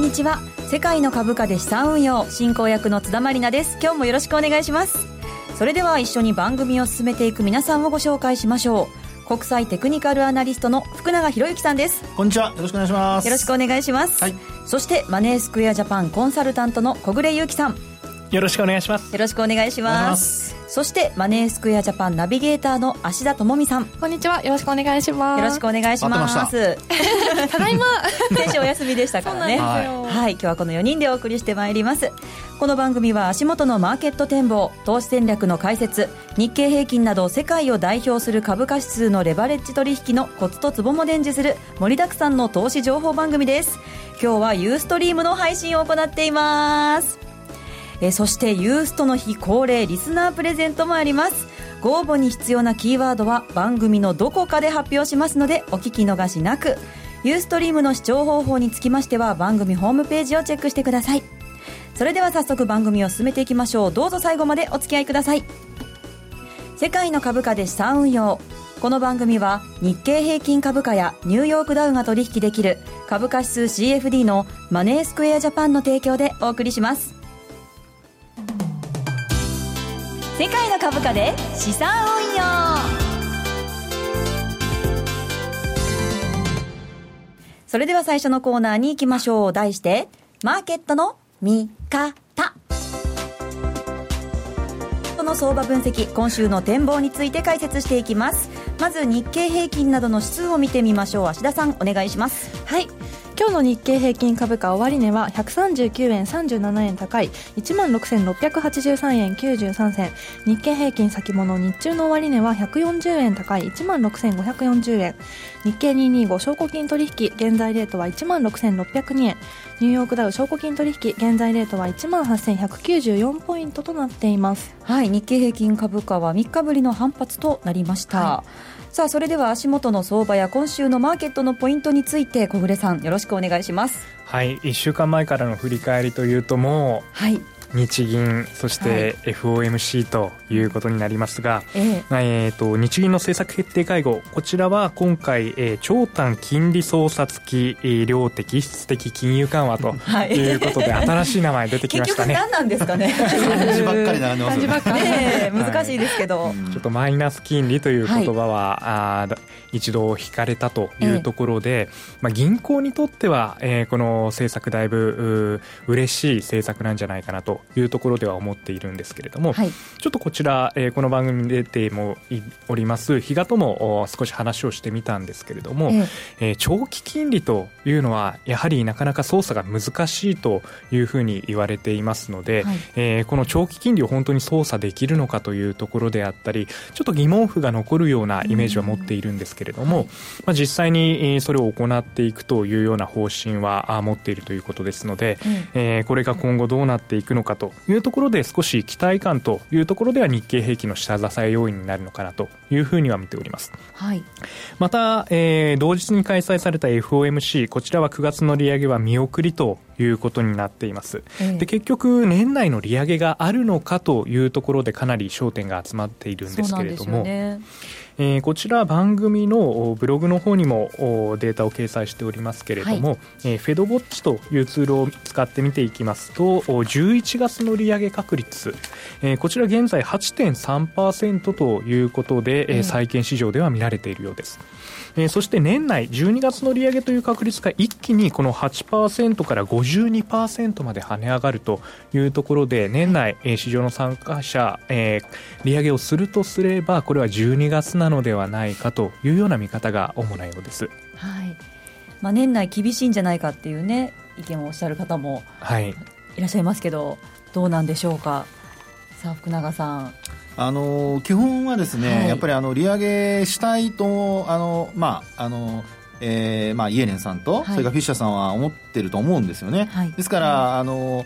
こんにちは。世界の株価で資産運用進行役の津田まりなです。今日もよろしくお願いします。それでは一緒に番組を進めていく皆さんをご紹介しましょう。国際テクニカルアナリストの福永博之さんです。こんにちは。よろしくお願いします。よろしくお願いします、はい、そしてマネースクエアジャパンコンサルタントの小暮優樹さん。よろしくお願いします。よろしくお願いしますそしてマネースクエアジャパンナビゲーターの芦田智美さん。こんにちは。よろしくお願いします。よろしくお願いします。た。だいま。先週お休みでしたからね。はい、はい、今日はこの4人でお送りしてまいります。この番組は足元のマーケット展望投資戦略の解説日経平均など世界を代表する株価指数のレバレッジ取引のコツとツボも伝授する盛りだくさんの投資情報番組です。今日はユーストリームの配信を行っていますえそしてユーストの日恒例リスナープレゼントもあります。ご応募に必要なキーワードは番組のどこかで発表しますのでお聞き逃しなく。ユーストリームの視聴方法につきましては番組ホームページをチェックしてください。それでは早速番組を進めていきましょう。どうぞ最後までお付き合いください。世界の株価で資産運用この番組は日経平均株価やニューヨークダウが取引できる株価指数 CFD のマネースクエアジャパンの提供でお送りします。世界の株価で資産運用。それでは最初のコーナーに行きましょう。題してマーケットの見方。この相場分析今週の展望について解説していきます。まず日経平均などの指数を見てみましょう。芦田さんお願いします。はい。今日の日経平均株価終値は139円37円高い1万6683円93銭。日経平均先物日中の終値は140円高い1万6540円。日経225証拠金取引現在レートは1万6602円。ニューヨークダウ証拠金取引現在レートは1万8194ポイントとなっています。はい日経平均株価は3日ぶりの反発となりました、はいさあそれでは足元の相場や今週のマーケットのポイントについて小暮さんよろしくお願いします。はい1週間前からの振り返りというともう、はい日銀そして FOMC ということになりますが、はい、え。ー、えー、と日銀の政策決定会合こちらは今回、えー、長短金利操作付き量的質的金融緩和と い。うことで、はい、新しい名前出てきましたね。何なんですかね。漢字ばっかり並んでますよね難しいですけど、はい、ちょっとマイナス金利という言葉は、はい、あ一度引かれたというところで、えー、まあ、銀行にとっては、えー、この政策だいぶう嬉しい政策なんじゃないかなというところでは思っているんですけれども、はい、ちょっとこちら、えー、この番組に出てもおります比嘉とも少し話をしてみたんですけれども、えー、えー、長期金利というのはやはりなかなか操作が難しいというふうに言われていますので、はい、えー、この長期金利を本当に操作できるのかというところであったりちょっと疑問符が残るようなイメージは持っているんですけれども、まあ、実際にそれを行っていくというような方針は持っているということですので、うん、えー、これが今後どうなっていくのかというところで少し期待感というところでは日経平均の下支え要因になるのかなというふうには見ております。はい、また、えー、同日に開催された FOMC こちらは9月の利上げは見送りということになっています、えー、で結局年内の利上げがあるのかというところでかなり焦点が集まっているんですけれども、ね、えー、こちら番組のブログの方にもデータを掲載しておりますけれども、はい、えー、フェドウォッチというツールを使って見ていきますと11月の利上げ確率、えー、こちら現在8.3%ということで、えー、債券市場では見られているようです。えー、そして年内12月の利上げという確率が一気にこの8%から52%まで跳ね上がるというところで年内、えー、市場の参加者、えー、利上げをするとすればこれは12月なのではないかというような見方が主なようです。はい。まあ、年内厳しいんじゃないかっていうね意見をおっしゃる方もい。らっしゃいますけど、はい、どうなんでしょうか？さあ福永さん。あの基本はですね、はい、やっぱりあの利上げしたいとあのまああのえーまあ、イエレンさんと、はい、それからフィッシャーさんは思ってると思うんですよね、はい、ですから、あの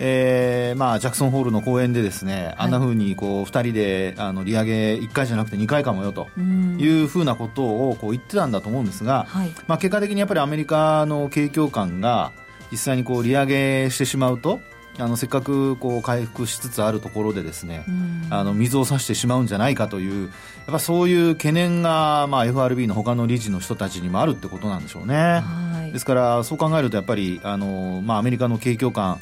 えーまあ、ジャクソンホールの公演でですね、あんなふうにこう2人であの利上げ1回じゃなくて2回かもよというふうなことをこう言ってたんだと思うんですが、はい、まあ、結果的にやっぱりアメリカの景況感が実際にこう利上げしてしまうとあのせっかくこう回復しつつあるところでですね、あの水を差してしまうんじゃないかというやっぱそういう懸念が、まあ、FRB の他の理事の人たちにもあるってことなんでしょうね。ですからそう考えるとやっぱりあの、まあ、アメリカの景況感、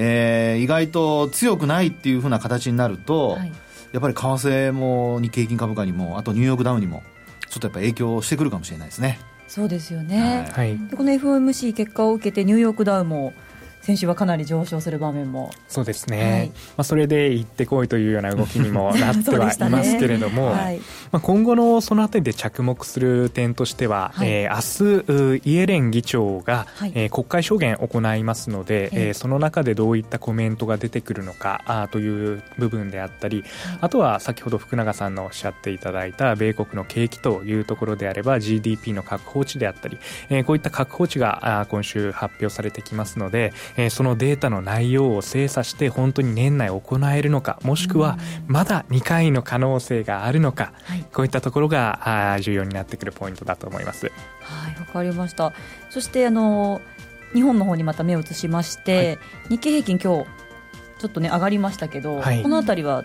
えー、意外と強くないっていうふうな形になると、はい、やっぱり為替も日経平均株価にもあとニューヨークダウンにもちょっとやっぱ影響してくるかもしれないですね。そうですよね、はい、この FOMC 結果を受けてニューヨークダウも先週はかなり上昇する場面も。そうですね、はい、まあ、それで行ってこいというような動きにもなってはいますけれども、ねはい、まあ、今後のそのあたりで着目する点としては、はい、えー、明日イエレン議長が、はい、えー、国会証言を行いますので、えー、その中でどういったコメントが出てくるのかあという部分であったり、あとは先ほど福永さんのおっしゃっていただいた米国の景気というところであれば GDP の確保値であったり、えー、こういった確保値があ今週発表されてきますので、えー、そのデータの内容を精査して本当に年内行えるのかもしくはまだ2回の可能性があるのか、はい、こういったところが重要になってくるポイントだと思います。はいわかりました。そしてあの日本の方にまた目を移しまして、はい、日経平均今日ちょっとね上がりましたけど、はい、この辺りは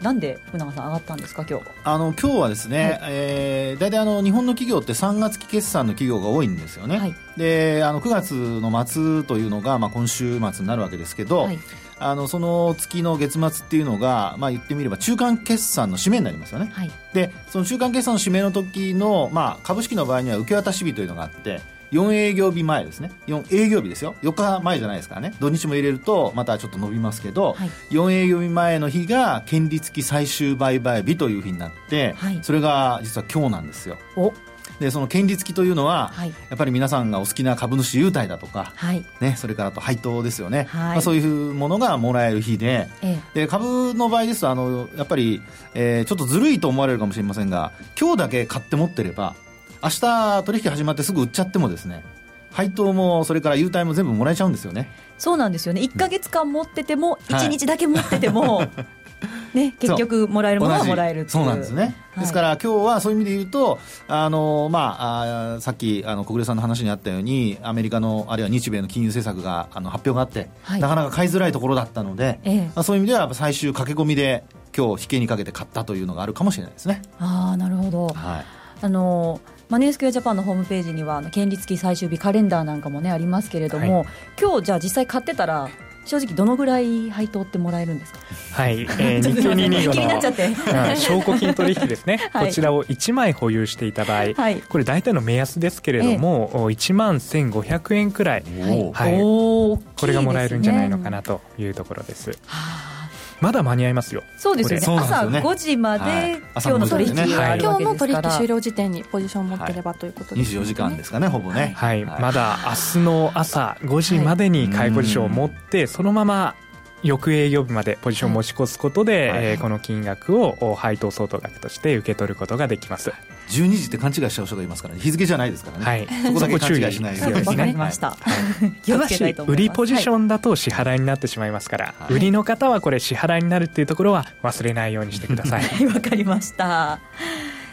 なんで福永さん上がったんですか今日？あの今日はですね、はい、えー、大体あの日本の企業って3月期決算の企業が多いんですよね、はい、であの9月の末というのが、まあ、今週末になるわけですけど、はい、あのその月の月末っていうのが、まあ、言ってみれば中間決算の締めになりますよね、はい、でその中間決算の締めの時の、まあ、株式の場合には受け渡し日というのがあって4営業日前ですね。4営業日ですよ。4日前じゃないですからね。土日も入れるとまたちょっと伸びますけど、はい、4営業日前の日が権利付き最終売買日という日になって、はい、それが実は今日なんですよ。でその権利付きというのは、はい、やっぱり皆さんがお好きな株主優待だとか、はい、ね、それからと配当ですよね、はい、まあ、そういうものがもらえる日でええ、で株の場合ですとあのやっぱり、えー、ちょっとずるいと思われるかもしれませんが今日だけ買って持ってれば明日取引始まってすぐ売っちゃってもですね配当もそれから優待も全部もらえちゃうんですよね。そうなんですよね。1か月間持ってても、1日だけ持ってても、はい、ね、結局もらえるものはもらえるそうなんですね、はい、ですから今日はそういう意味で言うとあの、まあ、あさっきあの小暮さんの話にあったようにアメリカのあるいは日米の金融政策があの発表があって、はい、なかなか買いづらいところだったので、ええ、まあ、そういう意味では最終駆け込みで今日引けにかけて買ったというのがあるかもしれないですね。ああなるほど、はい。あのマネースクエアジャパンのホームページには権利付き最終日カレンダーなんかもねありますけれども、はい、今日じゃあ実際買ってたら正直どのぐらい配当ってもらえるんですか？はい、えー、日経225の証拠金取引ですね、はい、こちらを1枚保有していた場合、はい、これ大体の目安ですけれども、えー、1万1500円くらい、はい、はい、これがもらえるんじゃないのかなというところです。はあまだ間に合いますよ。そうですよね。朝5時まで、今日の取引がある今日の取引終了時点にポジションを持ってればということですね、24時間ですかねほぼね。はい、まだ明日の朝5時までに買いポジションを持って、そのまま翌営業日までポジションを持ち越すことで、はい、えー、この金額を配当相当額として受け取ることができます12時って勘違いしちゃう人がいますからね。日付じゃないですからね、はい、そこだけ勘違いしないように。分かりました、はい、ただし売りポジションだと支払い。になってしまいますから、はい、売りの方はこれ支払い。になるっていうところは忘れない。ようにしてくださいわかりました。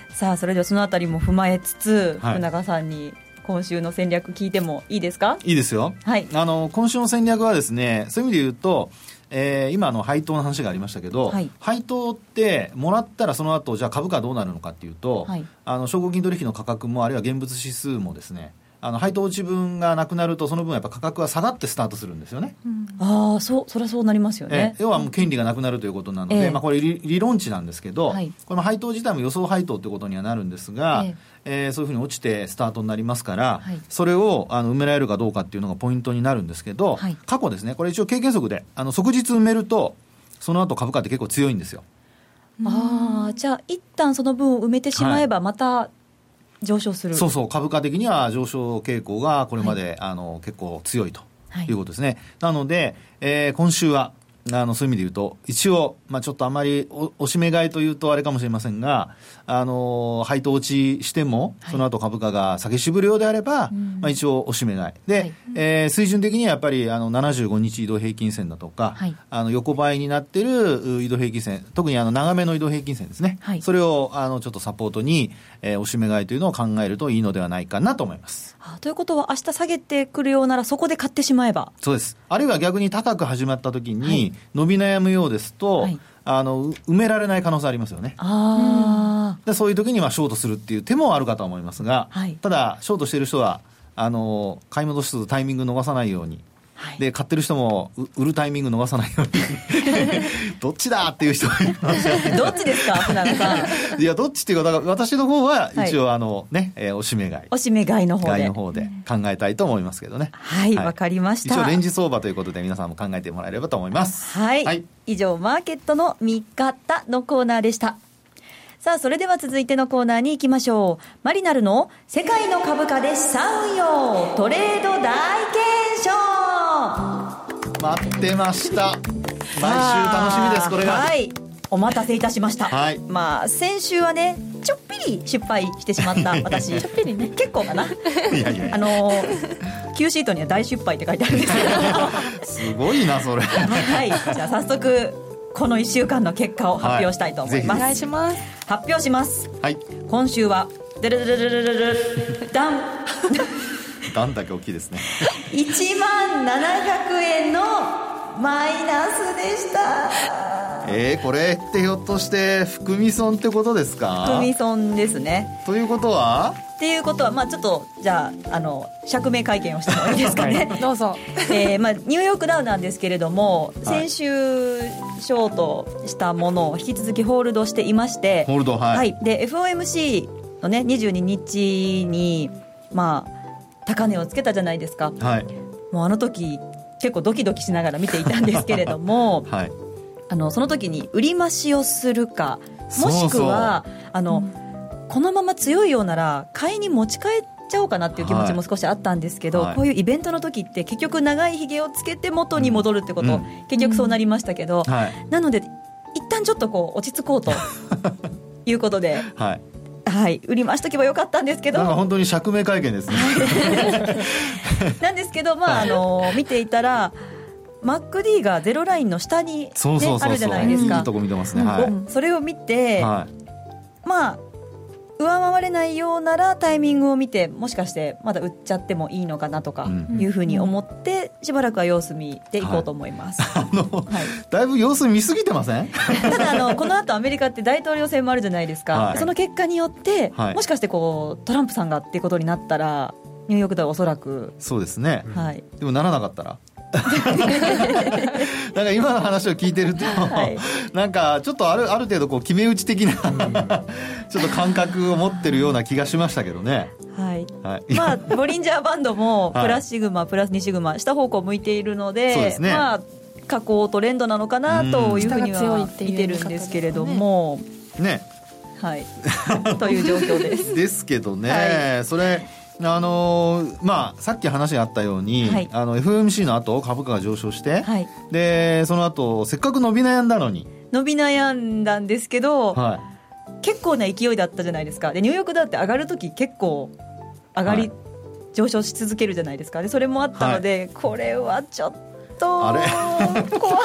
さあそれではそのあたりも踏まえつつ、福永さんに今週の戦略聞いてもいいですか？いいですよ、はい、あの今週の戦略はですねそういう意味で言うとえー、今の配当の話がありましたけど、はい、配当ってもらったらその後じゃあ株価どうなるのかっていうと、はい、あの証拠金取引の価格もあるいは現物指数もですねあの配当落ち分がなくなるとその分やっぱ価格は下がってスタートするんですよね、うん、ああそうそりゃそうなりますよね、要はもう権利がなくなるということなので、えー、まあ、これ理理論値なんですけど、はい、この配当自体も予想配当ということにはなるんですが、えーえー、そういうふうに落ちてスタートになりますから、はい、それをあの埋められるかどうかっていうのがポイントになるんですけど、はい、過去ですねこれ一応経験則であの即日埋めるとその後株価って結構強いんですよ。ああじゃあ一旦その分を埋めてしまえばまた上昇する、そうそう。株価的には上昇傾向がこれまで、あの結構強いということですね、なので、えー、今週はあのそういう意味で言うと、一応、まあ、ちょっとあまりおおしめ買いというとあれかもしれませんが、あの配当落ちしても、その後株価が下げしぶるようであれば、まあ、一応、おしめ買い、で、はい、えー、水準的にはやっぱりあの75日移動平均線だとか、はい、あの横ばいになっている移動平均線、特にあの長めの移動平均線ですね、はい、それをあのちょっとサポートに、えー、おしめ買いというのを考えるといいのではないかなと思います。ということは、明日下げてくるようなら、そこで買ってしまえば。そうです、あるいは逆に高く始まったときに、伸び悩むようですと、はい、あの埋められない可能性ありますよね。あでそういう時にはショートするっていう手もあるかと思いますが、はい、ただ、ショートしている人は、あの買い戻すタイミング逃さないように。で買ってる人も売るタイミング逃さないように。どっちだっていう人どっちですか？船野さん。いやどっちっていうか私の方は一応あのね、はい、えー、おしめ買い。おしめ買いの方で。の方で考えたいと思いますけどね。はいわ、はい、かりました。一応レンジ相場ということで皆さんも考えてもらえればと思います。はい、はい、以上マーケットの見方のコーナーでしたさあ、それでは続いてのコーナーに行きましょう。マリナルの世界の株価で資産運用トレード大検証。待ってました。毎週楽しみですこれがはい。お待たせいたしました、はい、まあ先週はねちょっぴり失敗してしまった。私。ちょっぴりね。結構かな。いやいやあの Q シートには大失敗って書いてあるんですけど。すごいなそれ。はい。じゃあ早速この1週間の結果を発表したいと思います、はい、お願いします。発表します。はい。今週はデルデルデルデルダンダンだけ大きいですね1万700円のマイナスでしたえー、これってひょっとして含み損ってことですか含み損ですねということはっていうことは、まあ、ちょっとじゃああの釈明会見をしてもいいですかね、はい、どうぞ、えーまあ、ニューヨークダウなんですけれども、先週ショートしたものを引き続きホールドしていましてホールドはい、はい、で FOMC のね22日にまあ高値をつけたじゃないですか、はい、もうあの時結構ドキドキしながら見ていたんですけれども、はい、あのその時に売り増しをするかもしくはあの、うん、このまま強いようなら買いに持ち帰っちゃおうかなっていう気持ちも少しあったんですけど、はい、こういうイベントの時って結局長いひげをつけて元に戻るってこと、うん、結局そうなりましたけど、うんはい、なので一旦ちょっとこう落ち着こうと いうことで、はい、はい、売りましとけばよかったんですけど、本当に釈明会見ですね。なんですけど、まあ、あの見ていたら。マック D がゼロラインの下に、ね、あるじゃないですか。いいとこ見てますね。はい、それを見て、はい、まあ上回れないようならタイミングを見てもしかしてまだ売っちゃってもいいのかなとかいうふうに思ってしばらくは様子見でいこうと思います、はい、あの、はい、だいぶ様子見すぎてません？ただあの この後アメリカって大統領選もあるじゃないですか、はい、その結果によって、もしかしてこうトランプさんがっていうことになったらニューヨークではおそらく。そうですね、はい、でもならなかったら？なんか今の話を聞いてると、はい、なんかちょっとあるある程度こう決め打ち的なちょっと感覚を持ってるような気がしましたけどね。はい、はい、まあボリンジャーバンドも プラスシグマ、はい、プラス2シグマ下方向向いているのでそうですね、まあ下降トレンドなのかなというふうには見てるんですけれども。ね。はい、という状況です。ですけどね、はい、それあのー、まあ、さっき話があったように、はい、あの FOMC の後株価が上昇して、はい、でその後せっかく伸び悩んだのに。伸び悩んだんですけど、はい、結構な勢いだったじゃないですか。でニューヨークだって上がる時結構上がり、はい、上昇し続けるじゃないですか。でそれもあったので、これはちょっと怖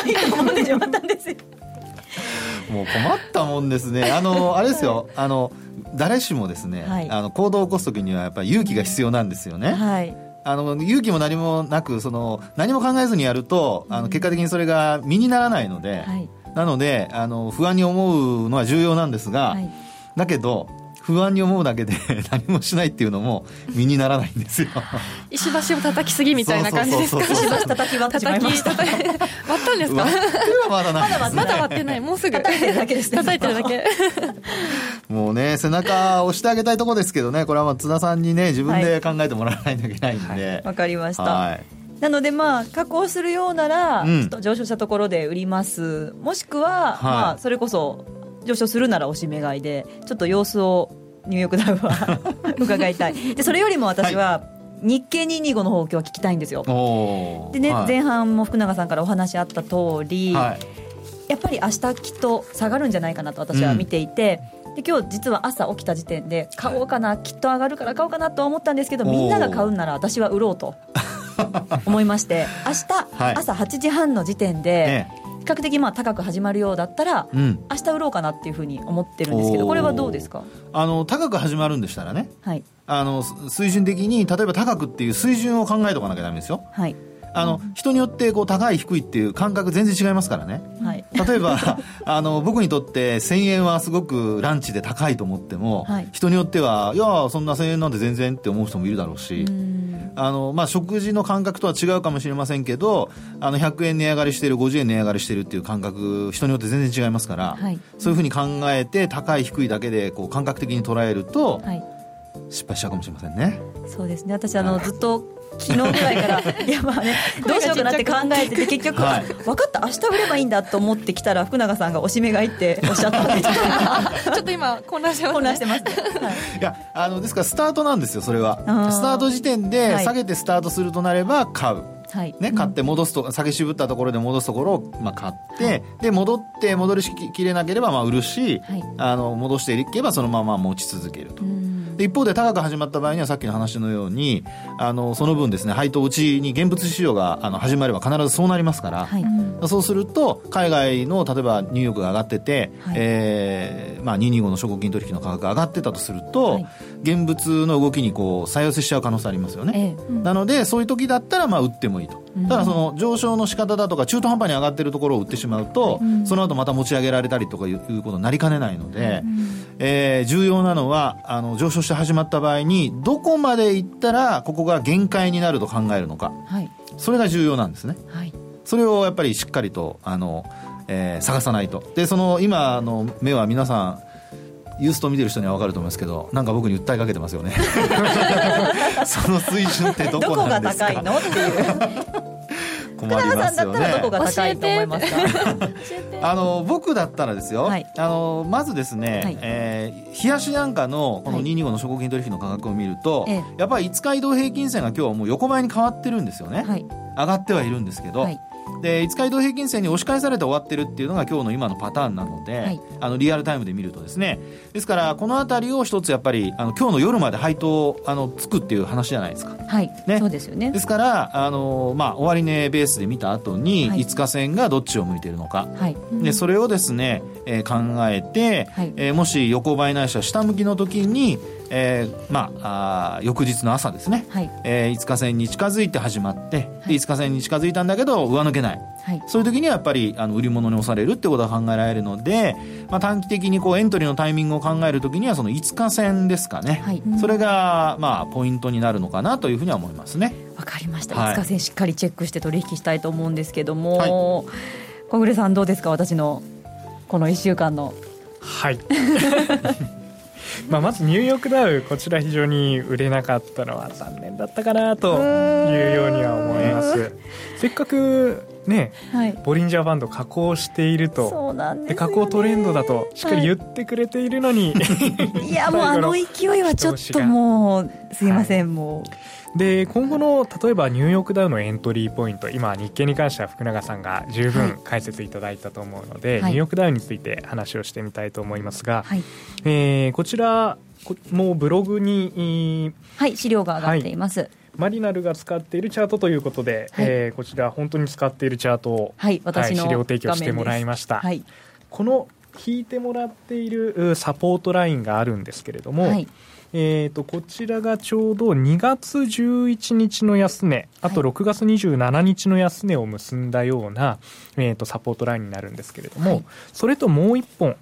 いと思ってしまったんですよもう困ったもんですね。あのあれですよ。あの誰しもですね、はい、あの行動を起こす時にはやっぱり勇気が必要なんですよね。はい。あの勇気も何もなくその何も考えずにやると、あの結果的にそれが身にならないので、はい、なのであの不安に思うのは重要なんですが、はい、だけど不安に思うだけで 何もしないっていうのも身にならないんですよ。石橋を叩きすぎみたいな感じですか？石橋叩き割ってしまいました割ったんですか？まだまだまだ割ってない。もうすぐ。叩いてるだけです叩いてるだけ。もうね背中を押してあげたいところですけどね。これはまあ津田さんにね自分で考えてもらわないといけないんで。わ、はい。はい、かりました、はい。なのでまあ加工するようなら、ちょっと上昇したところで売ります。もしくは、まあそれこそ上昇するならおしめ買いでちょっと様子をニューヨークダウは 伺いたい。でそれよりも私は、はい、日経225の方を今日は聞きたいんですよ。でね、はい、前半も福永さんからお話あった通り、はい、やっぱり明日きっと下がるんじゃないかなと私は見ていて、うん、で今日実は朝起きた時点で買おうかな、きっと上がるから買おうかなとは思ったんですけどみんなが買うなら私は売ろうと思いまして 明日、朝8時半の時点で、比較的まあ高く始まるようだったら、うん、明日売ろうかなっていうふうに思ってるんですけどこれはどうですか？あの高く始まるんでしたらね、はい、あの水準的に例えば高くっていう水準を考えておかなきゃだめですよ。はいあの、人によってこう高い低いっていう感覚全然違いますからね、はい、例えば あの僕にとって1000円はすごくランチで高いと思っても、はい、人によってはいやそんな1000円なんて全然って思う人もいるだろうし。あの、まあ、食事の感覚とは違うかもしれませんけどあの100円値上がりしてる50円値上がりしてるっていう感覚人によって全然違いますから、はい、そういうふうに考えて高い低いだけでこう感覚的に捉えると、失敗しちゃうかもしれませんね。そうですね。私あの、ずっと昨日ぐらいから いやまあねどうしようかなって考えてて結局、はい、分かった明日売ればいいんだと思ってきたら福永さんがおしめ買いっておっしゃったんですちょっと今混乱してます、ね、混乱してます、い、いやあのですからスタートなんですよそれは。スタート時点で下げてスタートするとなれば買う、はい。ね、買って戻すと、下げ渋ったところで戻すところを、まあ、買って、はい、で戻って戻りしきれなければまあ売るし、はい、あの戻していけばそのまま持ち続けると。で一方で高く始まった場合にはさっきの話のようにあのその分ですね配当うちに現物市場があの始まれば必ずそうなりますから、はい、そうすると海外の例えばニューヨークが上がってて、はい、えー、まあ、225の証拠金取引の価格が上がってたとすると、はい、現物の動きにこう再寄せしちゃう可能性ありますよね、ええ。うん、なのでそういう時だったらまあ売ってもいいと、うん、ただその上昇の仕方だとか中途半端に上がってるところを売ってしまうと、うん、その後また持ち上げられたりとかいうことになりかねないので、うん、えー、重要なのはあの上昇して始まった場合にどこまでいったらここが限界になると考えるのか、はい、それが重要なんですね、はい、それをやっぱりしっかりとあの、えー、探さないと。でその今の目は皆さんユースト見てる人には分かると思いますけどなんか僕に訴えかけてますよね その水準ってどこなんですか？どこが高いの？っていう困りますよね。どこが高いと思いますか？あの僕だったらですよ。はい、あのまずですね、はい、えー、冷やしなんかのこの225の証拠金取引の価格を見ると、はい、やっぱり5日移動平均線が今日はもう横ばいに変わってるんですよね。はい、上がってはいるんですけど。はいで5日移動平均線に押し返されて終わってるっていうのが今日の今のパターンなので、はい、あのリアルタイムで見るとですねですからこの辺りを一つやっぱりあの今日の夜まで配当あのつくっていう話じゃないですか。はい、ね、そうですよね。ですからあの、まあ、終値ベースで見た後に、5日線がどっちを向いているのか、はい、でそれをですね、えー、考えて、はい、えー、もし横ばいないしは下向きの時にえー、まああ翌日の朝ですね、はい、えー、5日線に近づいて始まって、はい、5日線に近づいたんだけど上抜けない、はい、そういう時にはやっぱりあの売り物に押されるってことが考えられるので、まあ、短期的にこうエントリーのタイミングを考える時にはその5日線ですかね、はい、それがまあポイントになるのかなというふうには思いますね。わかりました、5日線しっかりチェックして取引したいと思うんですけども、はい、小暮さんどうですか？私のこの1週間の。はい まあまずニューヨークダウこちら非常に売れなかったのは残念だったかなというようには思います。せっかくね、はい、ボリンジャーバンド加工していると。そうなんで、ね、加工トレンドだとしっかり言ってくれているのに、はい、いやもうあの勢いはちょっともうすいません、はい、もうで今後の例えばニューヨークダウのエントリーポイント。今日経に関しては福永さんが十分解説いただいたと思うので、はい、ニューヨークダウについて話をしてみたいと思いますが、はい、えー、こちらもうブログにはい資料が上がっています、はいマリナルが使っているチャートということで、はい、えー、こちら本当に使っているチャートを、はい、私の、はい、資料提供してもらいました、はい、この引いてもらっているサポートラインがあるんですけれども、はい、えーと、こちらがちょうど2月11日の安値あと6月27日の安値を結んだような、えーと、サポートラインになるんですけれども、はい、それともう1本、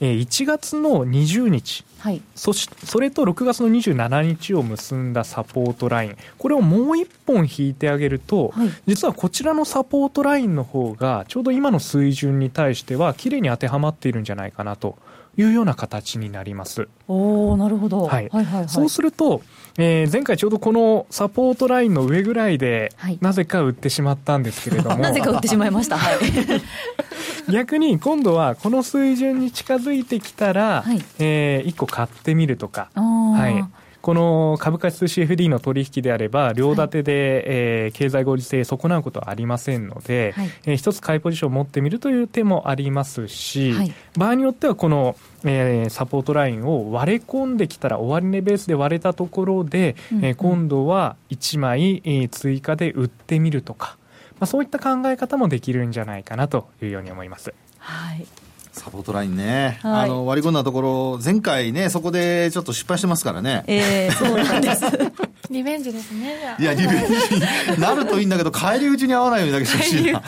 えー、1月の20日、はい、そしそれと6月の27日を結んだサポートライン。これをもう1本引いてあげると、はい、実はこちらのサポートラインの方がちょうど今の水準に対しては綺麗に当てはまっているんじゃないかなというような形になります。おなるほど、はい、はいはいはい。そうすると、えー、前回ちょうどこのサポートラインの上ぐらいで、はい、なぜか売ってしまったんですけれども。なぜか売ってしまいました、はい、逆に今度はこの水準に近づいてきたら、はい、えー、1個買ってみるとか、はい、この株価指数 CFD の取引であれば、両立てで、はい、えー、経済合理性損なうことはありませんので、はい、えー、一つ買いポジションを持ってみるという手もありますし、はい、場合によってはこの、えー、サポートラインを割れ込んできたら、終値ベースで割れたところで、うんうん、えー、今度は1枚、えー、追加で売ってみるとか、まあ、そういった考え方もできるんじゃないかなというように思います。はいサポートラインね、はい、あの割り込んだところ、前回ね、そこでちょっと失敗してますからね。ええー、そうなんです。リベンジですね。いや、リベンジに なるといいんだけど、帰り討ちに合わないようにだけしてほしいな。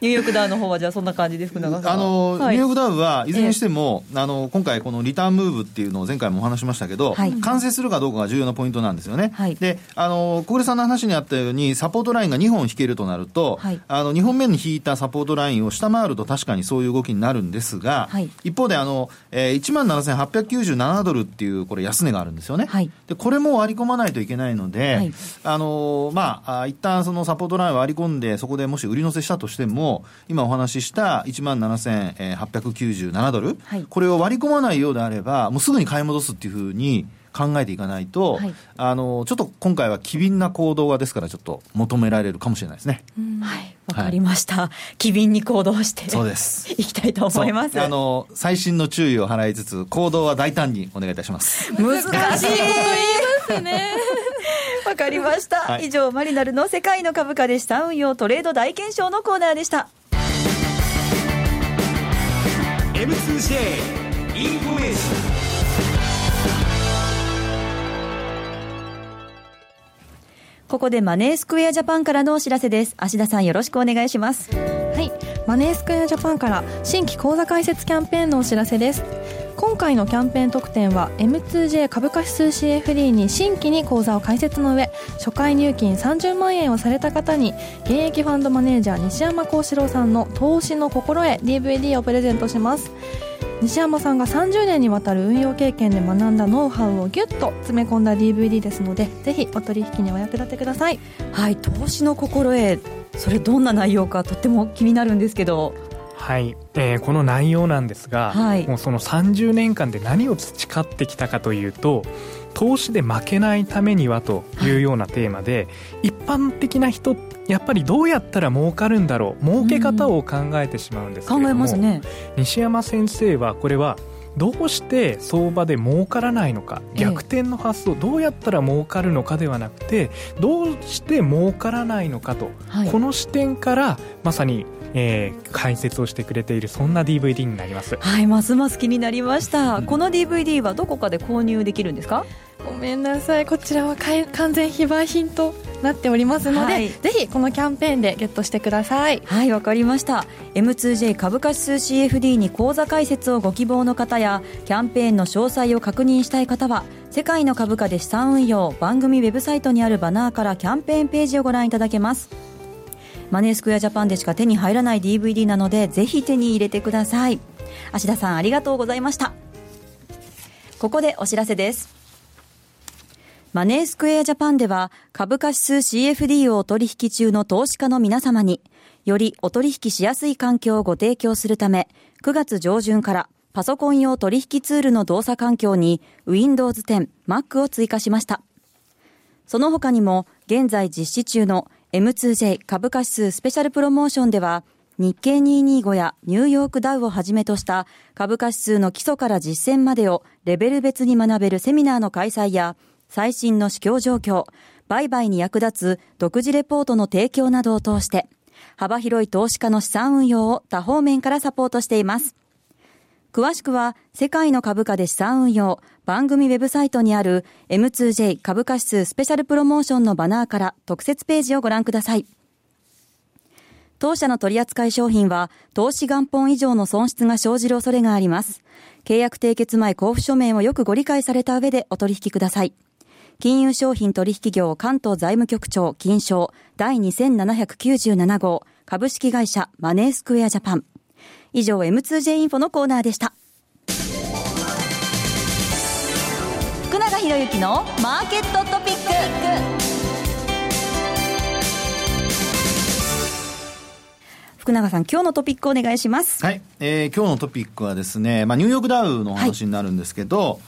ニューヨークダウの方はじゃあそんな感じですあの、はい、ニューヨークダウはいずれにしても、えー、あの今回このリターンムーブっていうのを前回もお話しましたけど、はい、完成するかどうかが重要なポイントなんですよね。はい、であの小暮さんの話にあったようにサポートラインが2本引けるとなると、はい、あの2本目に引いたサポートラインを下回ると確かにそういう動きになるんですが、はい、一方であの、えー、1万7897ドルっていうこれ安値があるんですよね。はい、でこれも割り込まないといけないので、はい、あのまあ一旦そのサポートラインを割り込んでそこでもし売り乗せしたとしても今お話しした1万7897ドル、はい、これを割り込まないようであれば、もうすぐに買い戻すっていうふうに考えていかないと、はい、あのちょっと今回は機敏な行動がですから、ちょっと求められるかもしれないですね。はい。わかりました、はい、機敏に行動してそうです。いきたいと思います。あの最新の注意を払いつつ行動は大胆にお願いいたします。難しいこと言いますねわかりました、はい、以上マリナルの世界の株価でした。運用トレード大検証のコーナーでした。M2J インフォメーションここでマネースクエアジャパンからのお知らせです。芦田さんよろしくお願いします。はい。マネースクエアジャパンから新規口座開設キャンペーンのお知らせです。今回のキャンペーン特典は M2J 株価指数 CFD に新規に口座を開設の上初回入金30万円をされた方に現役ファンドマネージャー西山幸四郎さんの投資の心得 DVD をプレゼントします。西山さんが30年にわたる運用経験で学んだノウハウをギュッと詰め込んだ DVD ですのでぜひお取引にお役立てください。はい投資の心得それどんな内容かとっても気になるんですけど。はい、えー、この内容なんですが、はい、もうその30年間で何を培ってきたかというと投資で負けないためにはというようなテーマで、はい、一般的な人やっぱりどうやったら儲かるんだろう儲け方を考えてしまうんですけれども、考えますね、西山先生はこれはどうして相場で儲からないのか逆転の発想、どうやったら儲かるのかではなくてどうして儲からないのかと、はい、この視点からまさにえー、解説をしてくれているそんな DVD になります。はいますます気になりました、うん、この DVD はどこかで購入できるんですか？ごめんなさい。こちらは完全非売品となっておりますので、はい、ぜひこのキャンペーンでゲットしてください。はいわかりました。M2J 株価指数 CFD に口座開設をご希望の方やキャンペーンの詳細を確認したい方は世界の株価で資産運用番組ウェブサイトにあるバナーからキャンペーンページをご覧いただけますマネースクエアジャパンでしか手に入らない DVD なのでぜひ手に入れてください。芦田さんありがとうございました。ここでお知らせです。マネースクエアジャパンでは株価指数 CFD をお取引中の投資家の皆様によりお取引しやすい環境をご提供するため9月上旬からパソコン用取引ツールの動作環境に Windows 10、Mac を追加しました。その他にも現在実施中の M2J 株価指数スペシャルプロモーションでは、日経225やニューヨークダウをはじめとした株価指数の基礎から実践までをレベル別に学べるセミナーの開催や、最新の市況状況、売買に役立つ独自レポートの提供などを通して、幅広い投資家の資産運用を多方面からサポートしています。詳しくは、世界の株価で資産運用、番組ウェブサイトにある M2J 株価指数スペシャルプロモーションのバナーから特設ページをご覧ください。当社の取扱商品は、投資元本以上の損失が生じる恐れがあります。契約締結前交付書面をよくご理解された上でお取引ください。金融商品取引業関東財務局長金賞第2797号株式会社マネースクエアジャパン。以上 M2J インフォのコーナーでした。福永博之のマーケットトピック。福永さん、今日のトピックお願いします。はい、えー、今日のトピックはですね、まあニューヨークダウの話になるんですけど、はい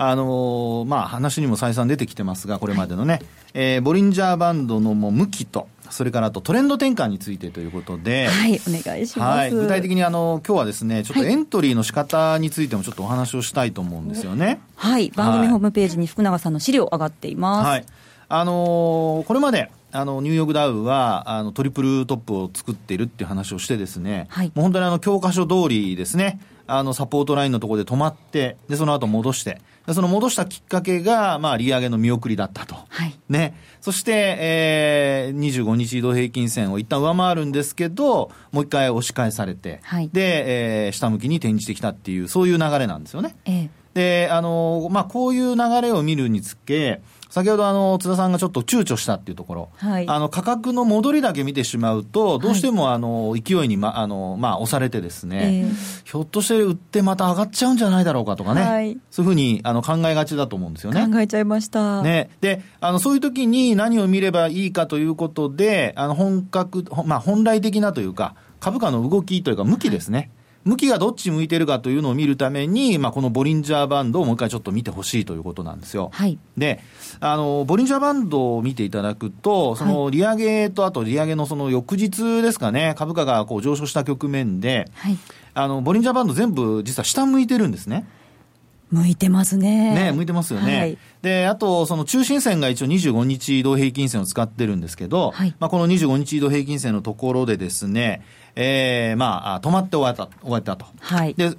あのー、まあ、話にも再三出てきてますが、これまでのね、はい、えー、ボリンジャーバンドのも向きと、それからあとトレンド転換についてということで、はい、お願いします。はい、具体的にあの、今日はですね、ちょっとエントリーの仕方についてもちょっとお話をしたいと思うんですよね。はい、番組ホームページに福永さんの資料上がっています。はい。あのー、これまで、あのニューヨークダウはあのトリプルトップを作っているっていう話をしてですね、はい、もう本当にあの教科書通りですね、あのサポートラインのところで止まって、でその後戻して、でその戻したきっかけが、まあ、利上げの見送りだったと。はい、ね。そして、えー、25日移動平均線を一旦上回るんですけど、もう一回押し返されて、はい、で、えー、下向きに転じてきたっていう、そういう流れなんですよね。えー、で、あの、まあ、こういう流れを見るにつけ、先ほどあの津田さんがちょっと躊躇したっていうところ、はい、あの価格の戻りだけ見てしまうと、どうしてもあの勢いに、まあのまあ、押されて、ですね、えー、ひょっとして売ってまた上がっちゃうんじゃないだろうかとかね、はい、そういうふうにあの考えがちだと思うんですよね。考えちゃいました。ね、であのそういう時に何を見ればいいかということで、あの本格、まあ、本来的なというか、株価の動きというか、向きですね。はい向きがどっち向いてるかというのを見るために、まあ、このボリンジャーバンドをもう一回ちょっと見てほしいということなんですよ。はい、であの、ボリンジャーバンドを見ていただくと、その利上げと、あと利上げのその翌日ですかね、株価がこう上昇した局面で、はい、あのボリンジャーバンド全部実は下向いてるんですね。向いてますね。ね、向いてますよね。はい、で、あと、その中心線が一応25日移動平均線を使ってるんですけど、はい、まあこの25日移動平均線のところでですね、えー、まあ、止まって終わった、終わったと。はい。で、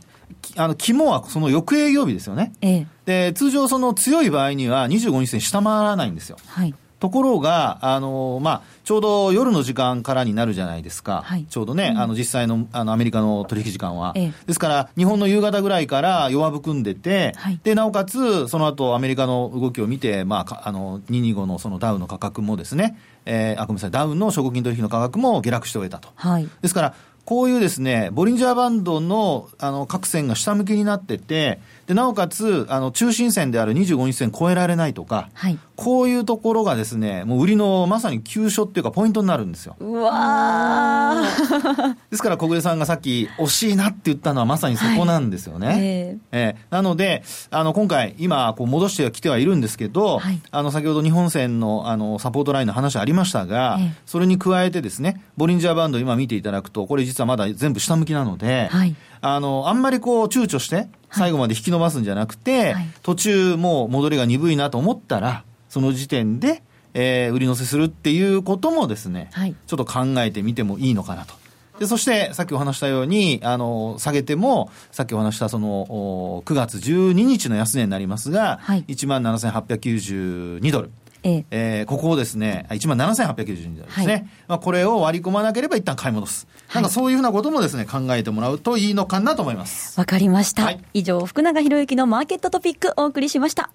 あの、肝はその翌営業日ですよね。ええ。で、通常その強い場合には25日線下回らないんですよ。はい。ところが、あのまあ、ちょうど夜の時間からになるじゃないですか、はい、ちょうどね、うん、あの実際のあのアメリカの取引時間は、ええ、ですから、日本の夕方ぐらいから弱含んでて、はい、でなおかつ、その後アメリカの動きを見て、まあ、あの225のそのダウの価格もですね、えー、あごめんなさい、ダウの証拠金取引の価格も下落して終えたと。はい、ですからこういうですね、ボリンジャーバンドのあの各線が下向きになってて、でなおかつあの中心線である25日線超えられないとか、はい、こういうところがですねもう売りのまさに急所っていうかポイントになるんですよ。うわ ですから小暮さんがさっき惜しいなって言ったのはまさにそこなんですよね、はい、えー、え。ー、なのであの今回今こう戻してきてはいるんですけど、はい、あの先ほど日本線のあのサポートラインの話ありましたが、えー、それに加えてですねボリンジャーバンド今見ていただくとこれ実はまだ全部下向きなので、はい、あのあんまりこう躊躇して最後まで引き伸ばすんじゃなくて、はい、途中もう戻りが鈍いなと思ったら、その時点で、えー、売り乗せするっていうこともですね、はい、ちょっと考えてみてもいいのかなと。で、そして、さっきお話したように、あの、下げても、さっきお話したその、9月12日の安値になりますが、はい、17,892ドル。えええー、ここをですね、1万7892ドルですね、はい、まあ、これを割り込まなければ一旦買い戻す、なんかそういうふうなこともですね、考えてもらうといいのかなと思います。わかりました。はい、以上、福永博之のマーケットトピックお送りしました。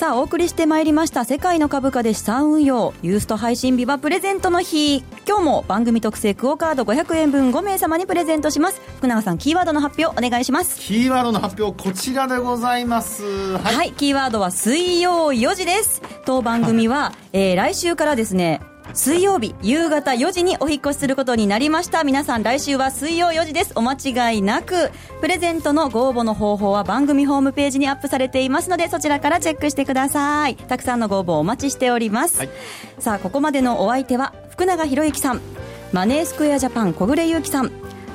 さあ、お送りしてまいりました、世界の株価で資産運用、ユースト配信日はプレゼントの日。今日も番組特製クオカード500円分5名様にプレゼントします。福永さん、キーワードの発表お願いします。キーワードの発表、こちらでございます。はい、はい、キーワードは水曜4時です。当番組は、えー、来週からですね、水曜日夕方4時にお引越しすることになりました。皆さん来週は水曜4時です。お間違いなくプレゼントのご応募の方法は番組ホームページにアップされていますのでそちらからチェックしてください。たくさんのご応募お待ちしております、はい、さあここまでのお相手は福永博之さんマネースクエアジャパン小暮優樹さん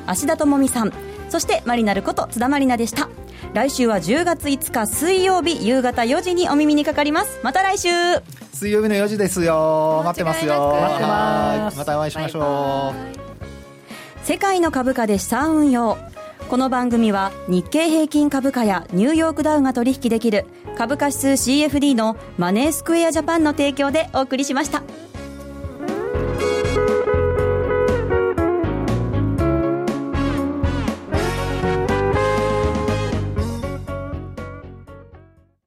芦田智美さんそしてマリナルこと津田まりなでした。来週は10月5日水曜日夕方4時にお耳にかかります。また来週。水曜日の4時ですよ。待ってますよ。待ってますまたお会いしましょう。世界の株価で資産運用。この番組は日経平均株価やニューヨークダウが取引できる株価指数 CFD のマネースクエアジャパンの提供でお送りしました。